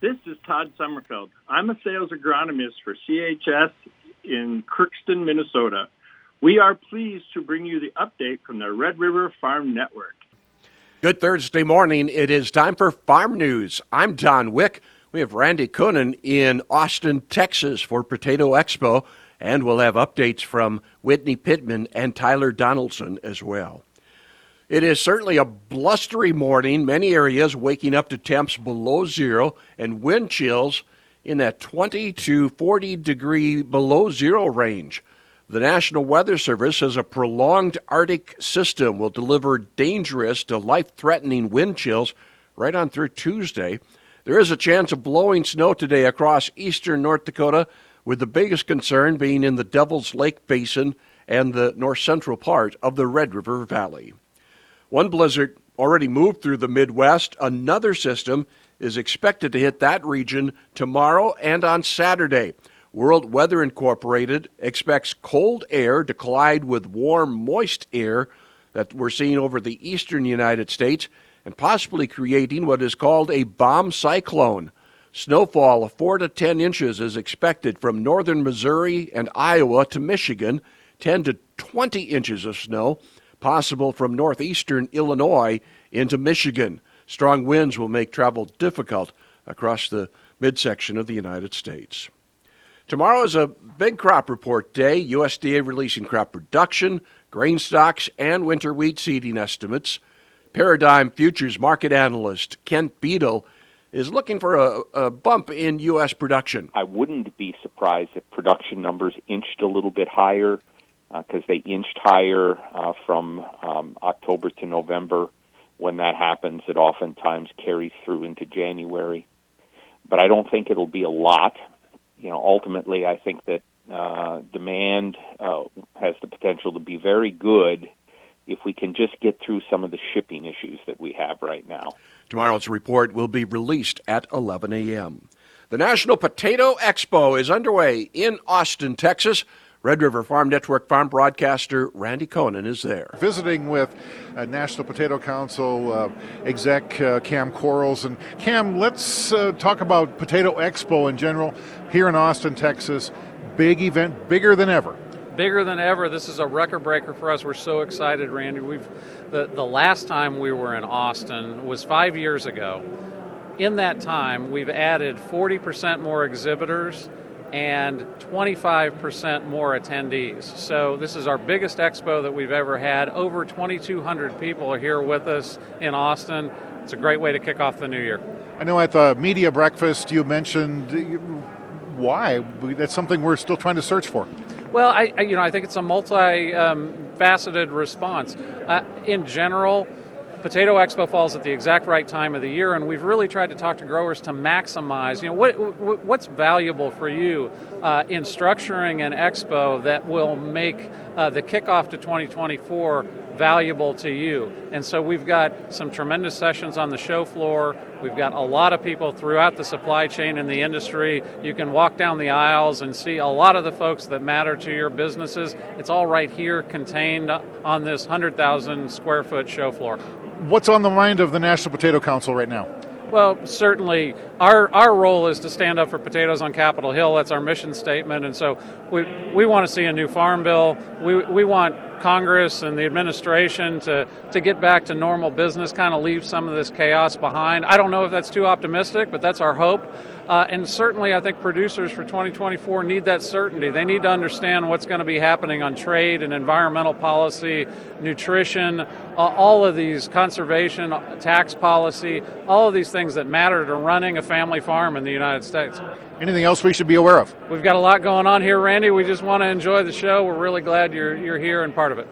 This is Todd Summerfeld. I'm a sales agronomist for CHS in Crookston, Minnesota. We are pleased to bring you the update from the Red River Farm Network. Good Thursday morning. It is time for Farm News. I'm Don Wick. We have Randy Koenen in Austin, Texas for Potato Expo, and we'll have updates from Whitney Pittman and Tyler Donaldson as well. It is certainly a blustery morning. Many areas waking up to temps below zero and wind chills in that 20 to 40 degree below zero range. The National Weather Service says a prolonged Arctic system will deliver dangerous to life threatening wind chills right on through Tuesday. There is a chance of blowing snow today across eastern North Dakota, with the biggest concern being in the Devil's Lake Basin and the north central part of the Red River Valley. One blizzard already moved through the Midwest. Another system is expected to hit that region tomorrow and on Saturday. World Weather Incorporated expects cold air to collide with warm, moist air that we're seeing over the eastern United States and possibly creating what is called a bomb cyclone. Snowfall of 4 to 10 inches is expected from northern Missouri and Iowa to Michigan, 10 to 20 inches of snow possible from northeastern Illinois into Michigan. Strong winds will make travel difficult across the midsection of the United States. Tomorrow is a big crop report day. USDA releasing crop production, grain stocks, and winter wheat seeding estimates. Paradigm Futures market analyst Kent Beadle is looking for a, a, bump in U.S. production. I wouldn't be surprised if production numbers inched a little bit higher because uh, they inched higher uh, from um, October to November. When that happens, it oftentimes carries through into January. But I don't think it'll be a lot. You know, ultimately, I think that uh, demand uh, has the potential to be very good if we can just get through some of the shipping issues that we have right now. Tomorrow's report will be released at 11 a.m. The National Potato Expo is underway in Austin, Texas. Red River Farm Network farm broadcaster Randy Koenen is there. Visiting with uh, National Potato Council uh, exec uh, Cam Quarles. And Cam, let's uh, talk about Potato Expo in general here in Austin, Texas. Big event, bigger than ever. Bigger than ever. This is a record breaker for us. We're so excited, Randy. We've the, the last time we were in Austin was five years ago. In that time, we've added 40% more exhibitors and 25% more attendees. So, this is our biggest expo that we've ever had. Over 2,200 people are here with us in Austin. It's a great way to kick off the new year. I know at the media breakfast you mentioned why. That's something we're still trying to search for. Well, I, you know I think it's a multi-faceted um, response. Uh, in general, Potato Expo falls at the exact right time of the year, and we've really tried to talk to growers to maximize. You know, what, what's valuable for you uh, in structuring an expo that will make uh, the kickoff to 2024 valuable to you. And so we've got some tremendous sessions on the show floor. We've got a lot of people throughout the supply chain in the industry. You can walk down the aisles and see a lot of the folks that matter to your businesses. It's all right here contained on this 100,000 square foot show floor what's on the mind of the National Potato Council right now? Well, certainly, our our role is to stand up for potatoes on Capitol Hill. That's our mission statement, and so we we want to see a new farm bill. We we want Congress and the administration to to get back to normal business, kind of leave some of this chaos behind. I don't know if that's too optimistic, but that's our hope. Uh, and certainly, I think producers for 2024 need that certainty. They need to understand what's going to be happening on trade and environmental policy, nutrition, uh, all of these conservation, tax policy, all of these things that matter to running a family farm in the United States. Anything else we should be aware of? We've got a lot going on here, Randy. We just want to enjoy the show. We're really glad you're, you're here and part of it.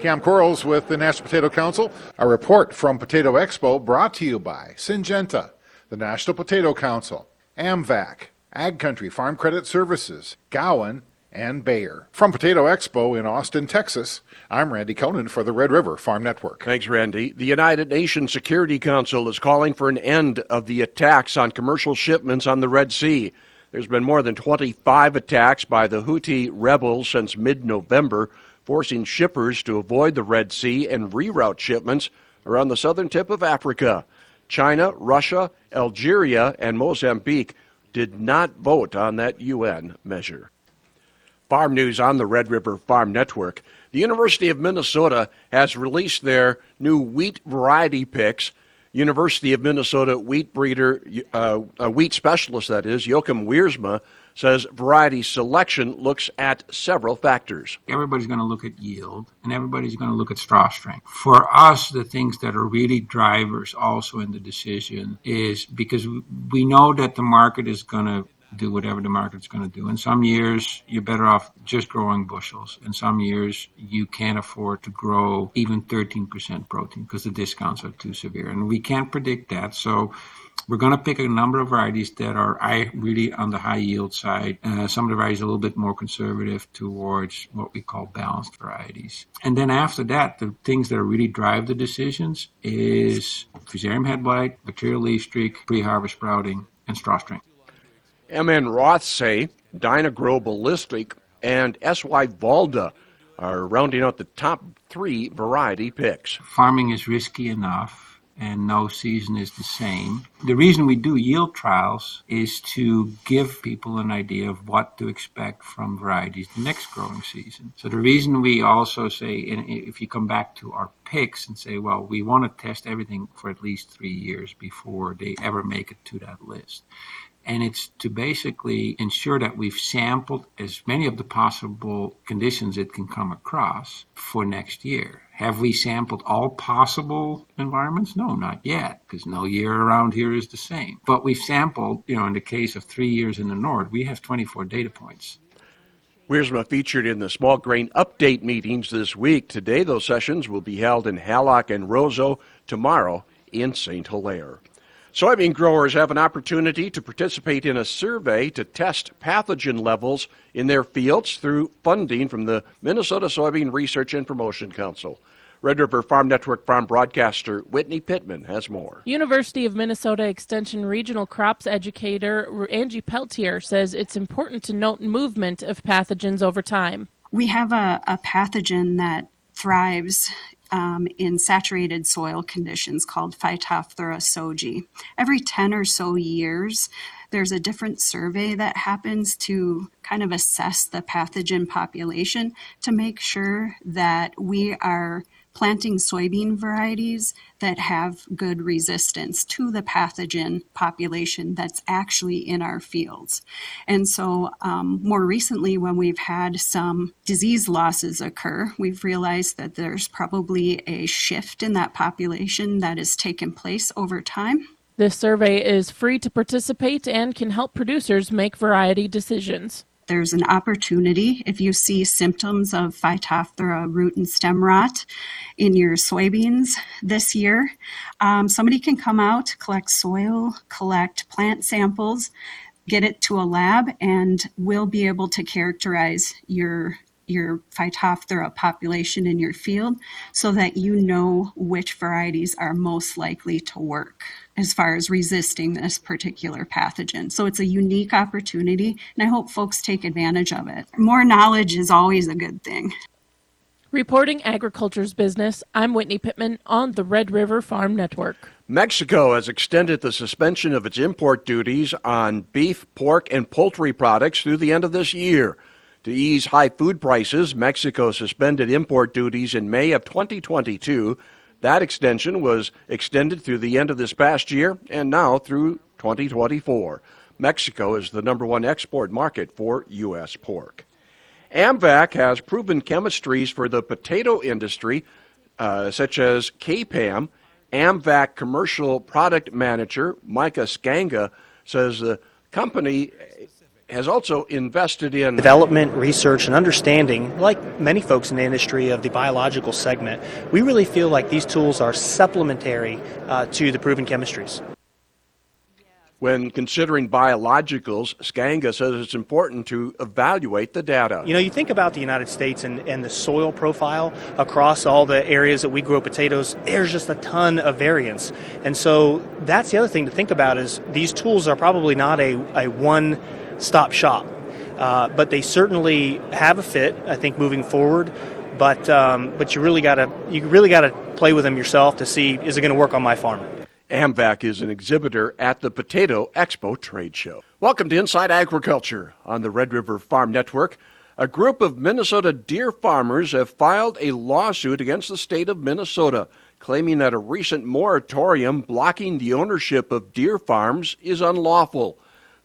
Cam Quarles with the National Potato Council. A report from Potato Expo brought to you by Syngenta, the National Potato Council. AMVAC, Ag Country Farm Credit Services, Gowan, and Bayer. From Potato Expo in Austin, Texas, I'm Randy Koenen for the Red River Farm Network. Thanks, Randy. The United Nations Security Council is calling for an end of the attacks on commercial shipments on the Red Sea. There's been more than 25 attacks by the Houthi rebels since mid November, forcing shippers to avoid the Red Sea and reroute shipments around the southern tip of Africa. China, Russia, Algeria, and Mozambique did not vote on that UN measure. Farm news on the Red River Farm Network. The University of Minnesota has released their new wheat variety picks. University of Minnesota wheat breeder, uh, a wheat specialist that is, Jochum Wiersma, says variety selection looks at several factors. Everybody's going to look at yield and everybody's going to look at straw strength. For us, the things that are really drivers also in the decision is because we know that the market is going to do whatever the market's going to do. In some years, you're better off just growing bushels. In some years, you can't afford to grow even 13% protein because the discounts are too severe. And we can't predict that. So we're going to pick a number of varieties that are really on the high yield side. Uh, some of the varieties are a little bit more conservative towards what we call balanced varieties. And then after that, the things that really drive the decisions is Fusarium head blight, bacterial leaf streak, pre-harvest sprouting, and straw strength. MN Rothsay Dyna-Gro Ballistic and SY Valda are rounding out the top three variety picks. Farming is risky enough and no season is the same. The reason we do yield trials is to give people an idea of what to expect from varieties the next growing season. So the reason we also say, if you come back to our picks and say, well, we want to test everything for at least three years before they ever make it to that list and it's to basically ensure that we've sampled as many of the possible conditions it can come across for next year. Have we sampled all possible environments? No, not yet, because no year around here is the same. But we've sampled, you know, in the case of three years in the north, we have 24 data points. Wiersma featured in the small grain update meetings this week. Today, those sessions will be held in Hallock and Roseau, tomorrow in St. Hilaire. Soybean growers have an opportunity to participate in a survey to test pathogen levels in their fields through funding from the Minnesota Soybean Research and Promotion Council. Red River Farm Network farm broadcaster Whitney Pittman has more. University of Minnesota Extension Regional Crops educator Angie Peltier says it's important to note movement of pathogens over time. We have a, a pathogen that thrives um, in saturated soil conditions called Phytophthora sojae. Every 10 or so years, there's a different survey that happens to kind of assess the pathogen population to make sure that we are planting soybean varieties that have good resistance to the pathogen population that's actually in our fields. And so, um, more recently, when we've had some disease losses occur, we've realized that there's probably a shift in that population that has taken place over time. This survey is free to participate and can help producers make variety decisions there's an opportunity if you see symptoms of Phytophthora root and stem rot in your soybeans this year. Um, somebody can come out, collect soil, collect plant samples, get it to a lab, and we'll be able to characterize your your Phytophthora population in your field so that you know which varieties are most likely to work as far as resisting this particular pathogen. So it's a unique opportunity, and I hope folks take advantage of it. More knowledge is always a good thing. Reporting agriculture's business, I'm Whitney Pittman on the Red River Farm Network. Mexico has extended the suspension of its import duties on beef, pork, and poultry products through the end of this year. To ease high food prices, Mexico suspended import duties in May of 2022. That extension was extended through the end of this past year and now through 2024. Mexico is the number one export market for U.S. pork. AMVAC has proven chemistries for the potato industry, uh, such as KPAM. AMVAC commercial product manager Micah Scanga says the company has also invested in development, research, and understanding, like many folks in the industry of the biological segment. We really feel like these tools are supplementary uh, to the proven chemistries. When considering biologicals, Scanga says it's important to evaluate the data. You know, you think about the United States and, and the soil profile across all the areas that we grow potatoes, there's just a ton of variance. And so that's the other thing to think about is these tools are probably not a, a one stop shop. Uh, but they certainly have a fit, I think, moving forward. But um, but you really got to you really got to play with them yourself to see is it going to work on my farm. AMVAC is an exhibitor at the Potato Expo trade show. Welcome to Inside Agriculture on the Red River Farm Network. A group of Minnesota deer farmers have filed a lawsuit against the state of Minnesota, claiming that a recent moratorium blocking the ownership of deer farms is unlawful.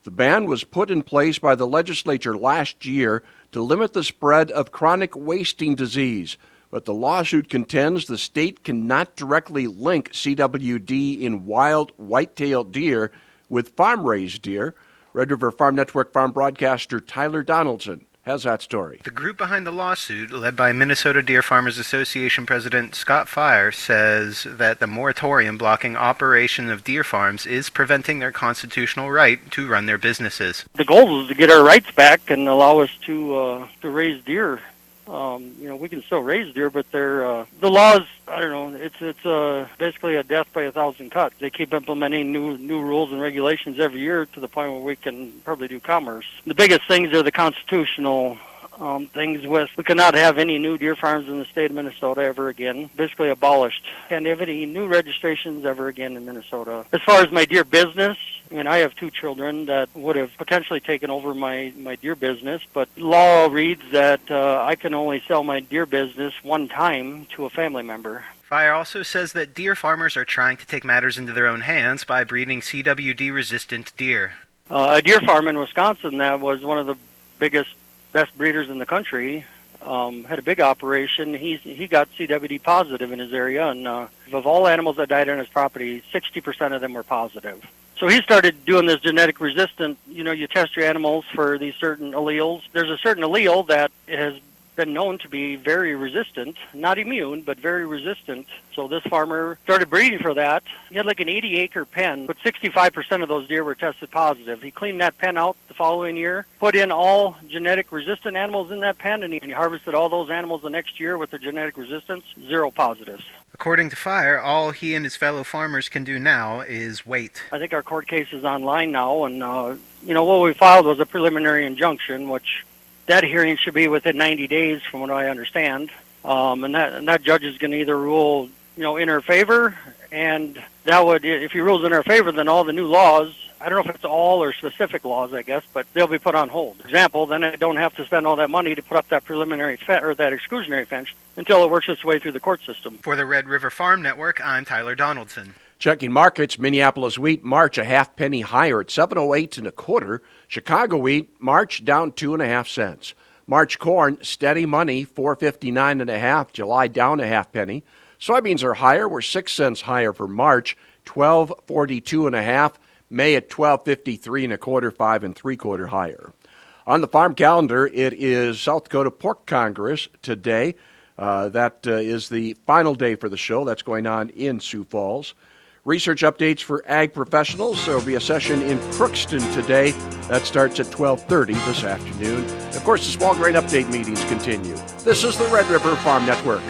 The ban was put in place by the legislature last year to limit the spread of chronic wasting disease but the lawsuit contends the state cannot directly link CWD in wild white-tailed deer with farm-raised deer. Red River Farm Network farm broadcaster Tyler Donaldson has that story. The group behind the lawsuit, led by Minnesota Deer Farmers Association President Scott Fire, says that the moratorium blocking operation of deer farms is preventing their constitutional right to run their businesses. The goal is to get our rights back and allow us to uh, to raise deer um, you know, we can still raise deer, but they're uh, the laws. I don't know. It's it's uh, basically a death by a thousand cuts. They keep implementing new new rules and regulations every year to the point where we can probably do commerce. The biggest things are the constitutional um, things with we cannot have any new deer farms in the state of Minnesota ever again. Basically abolished. Can't have any new registrations ever again in Minnesota. As far as my deer business, I mean, I have two children that would have potentially taken over my, my deer business, but law reads that uh, I can only sell my deer business one time to a family member. Fire also says that deer farmers are trying to take matters into their own hands by breeding CWD resistant deer. Uh, a deer farm in Wisconsin that was one of the biggest best breeders in the country. Um, had a big operation. He he got CWD positive in his area, and uh, of all animals that died on his property, 60% of them were positive. So he started doing this genetic resistant. You know, you test your animals for these certain alleles. There's a certain allele that has been known to be very resistant, not immune, but very resistant. So this farmer started breeding for that. He had like an 80 acre pen, but 65% of those deer were tested positive. He cleaned that pen out the following year, put in all genetic resistant animals in that pen, and he harvested all those animals the next year with the genetic resistance, zero positives. According to Fire, all he and his fellow farmers can do now is wait. I think our court case is online now, and uh, you know what we filed was a preliminary injunction, which that hearing should be within 90 days, from what I understand. Um, and that and that judge is going to either rule, you know, in our favor, and that would, if he rules in our favor, then all the new laws. I don't know if it's all or specific laws, I guess, but they'll be put on hold. Example, then I don't have to spend all that money to put up that preliminary fe- or that exclusionary fence until it works its way through the court system. For the Red River Farm Network, I'm Tyler Donaldson. Checking markets, Minneapolis wheat March a half penny higher at 708 and a quarter. Chicago wheat March down two and a half cents. March corn steady money 459 and a half. July down a half penny. Soybeans are higher. We're six cents higher for March 1242 and a half. May at 1253 and a quarter, five and three quarter higher. On the farm calendar, it is South Dakota Pork Congress today. Uh, that uh, is the final day for the show. That's going on in Sioux Falls. Research updates for ag professionals. There will be a session in Crookston today. That starts at 12:30 this afternoon. Of course, the small grain update meetings continue. This is the Red River Farm Network.